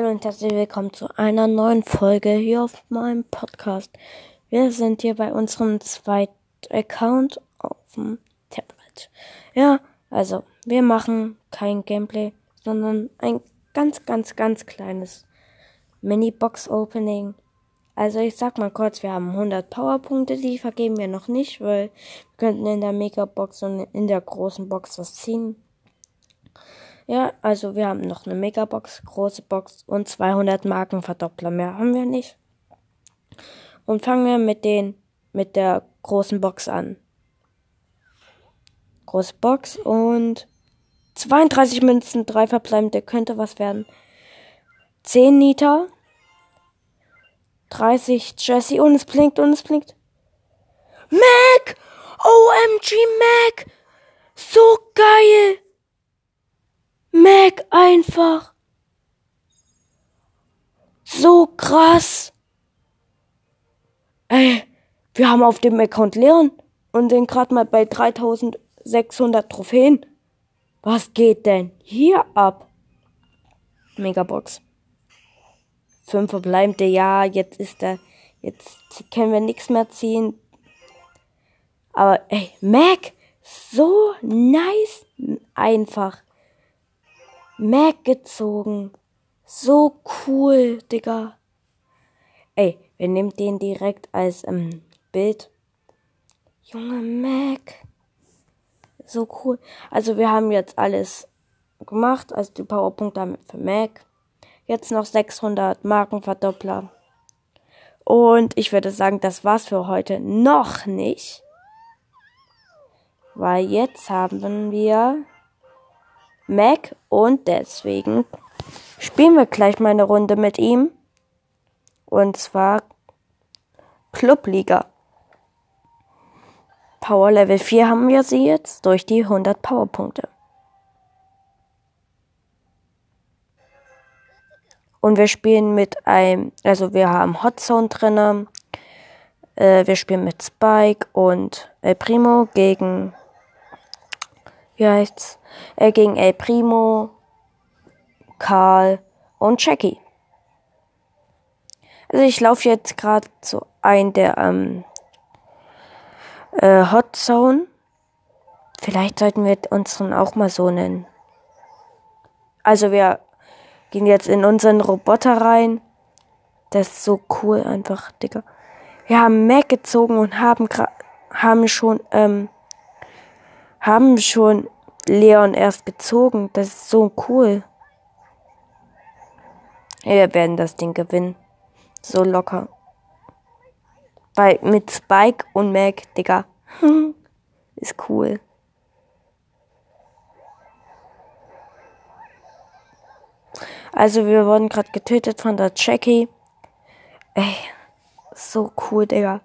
Hallo und herzlich willkommen zu einer neuen Folge hier auf meinem Podcast. Wir sind hier bei unserem zweiten Account auf dem Tablet. Ja, also wir machen kein Gameplay, sondern ein ganz, ganz, ganz kleines Mini-Box-Opening. Also ich sag mal kurz, wir haben 100 Powerpunkte, die vergeben wir noch nicht, weil wir könnten in der Mega-Box und in der großen Box was ziehen. Ja, also wir haben noch eine Megabox, große Box und 200 Markenverdoppler. Mehr haben wir nicht. Und fangen wir mit den, mit der großen Box an. Große Box und 32 Münzen, drei verbleibende, könnte was werden. 10 Nita, 30 Jesse und es blinkt und es blinkt. Mac! OMG Mac! So geil! Mac einfach. So krass. Ey, wir haben auf dem Account Leon und den gerade mal bei 3600 Trophäen. Was geht denn hier ab? Megabox. Fünf verbleibende, ja, jetzt ist er, jetzt können wir nichts mehr ziehen. Aber ey, Mac, so nice einfach. Mac gezogen. So cool, Digga. Ey, wir nehmen den direkt als ähm, Bild. Junge Mac. So cool. Also wir haben jetzt alles gemacht. Also die Powerpunkte für Mac. Jetzt noch 600 Markenverdoppler. Und ich würde sagen, das war's für heute noch nicht. Weil jetzt haben wir Mac und deswegen spielen wir gleich mal eine Runde mit ihm. Und zwar Clubliga. Power Level 4 haben wir sie jetzt durch die 100 Powerpunkte. Und wir spielen mit einem, also wir haben Hot Zone drinne. Äh, wir spielen mit Spike und El Primo gegen wie heißt's? Äh, gegen El Primo, Karl und Jackie. Also ich laufe jetzt gerade zu ein der ähm, äh, Hot Zone. Vielleicht sollten wir unseren auch mal so nennen. Also wir gehen jetzt in unseren Roboter rein. Das ist so cool einfach, Digga. Wir haben Mac gezogen und haben haben schon ähm, haben schon Leon erst gezogen. Das ist so cool. Wir werden das Ding gewinnen. So locker. Weil mit Spike und Mac, Digga. ist cool. Also wir wurden gerade getötet von der Jackie. Ey, so cool, Digga.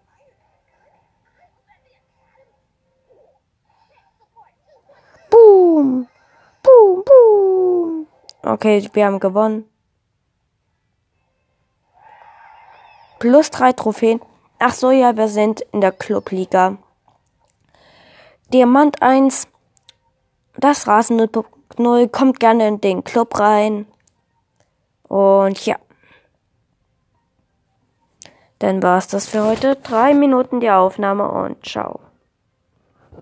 Boom. Boom, boom. Okay, wir haben gewonnen. Plus drei Trophäen. Ach so, ja, wir sind in der Clubliga. Diamant 1. Das Rasen 0.0 kommt gerne in den Club rein. Und ja. Dann war es das für heute. Drei Minuten die Aufnahme und ciao.